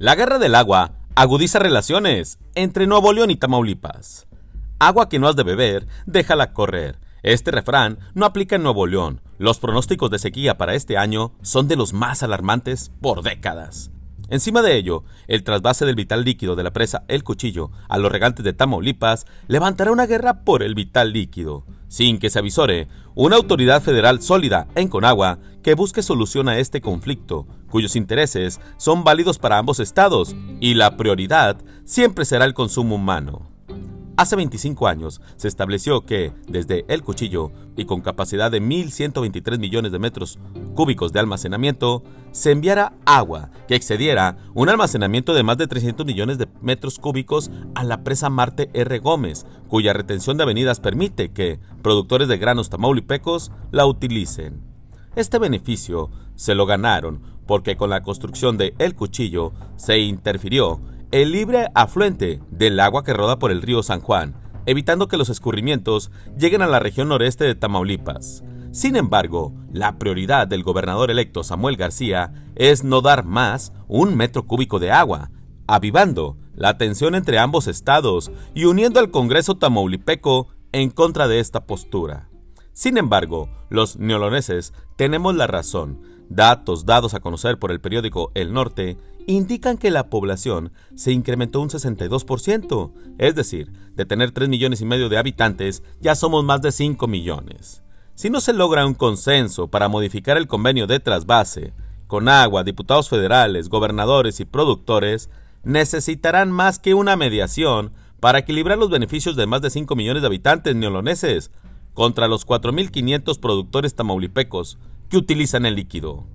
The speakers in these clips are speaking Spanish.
La guerra del agua agudiza relaciones entre Nuevo León y Tamaulipas. Agua que no has de beber, déjala correr. Este refrán no aplica en Nuevo León. Los pronósticos de sequía para este año son de los más alarmantes por décadas. Encima de ello, el trasvase del vital líquido de la presa El Cuchillo a los regantes de Tamaulipas levantará una guerra por el vital líquido, sin que se avisore una autoridad federal sólida en Conagua que busque solución a este conflicto, cuyos intereses son válidos para ambos estados, y la prioridad siempre será el consumo humano. Hace 25 años se estableció que, desde el cuchillo y con capacidad de 1.123 millones de metros cúbicos de almacenamiento, se enviara agua que excediera un almacenamiento de más de 300 millones de metros cúbicos a la presa Marte R. Gómez, cuya retención de avenidas permite que productores de granos tamaulipecos la utilicen. Este beneficio se lo ganaron porque con la construcción de El Cuchillo se interfirió el libre afluente del agua que roda por el río San Juan, evitando que los escurrimientos lleguen a la región noreste de Tamaulipas. Sin embargo, la prioridad del gobernador electo Samuel García es no dar más un metro cúbico de agua, avivando la tensión entre ambos estados y uniendo al Congreso tamaulipeco en contra de esta postura. Sin embargo, los neoloneses tenemos la razón. Datos dados a conocer por el periódico El Norte indican que la población se incrementó un 62%, es decir, de tener 3 millones y medio de habitantes, ya somos más de 5 millones. Si no se logra un consenso para modificar el convenio de trasvase, con agua, diputados federales, gobernadores y productores, necesitarán más que una mediación para equilibrar los beneficios de más de 5 millones de habitantes neoloneses contra los 4.500 productores tamaulipecos que utilizan el líquido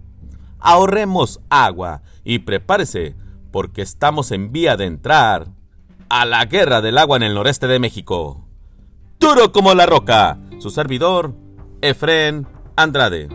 ahorremos agua y prepárese porque estamos en vía de entrar a la guerra del agua en el noreste de México. Duro como la roca, su servidor, Efren Andrade.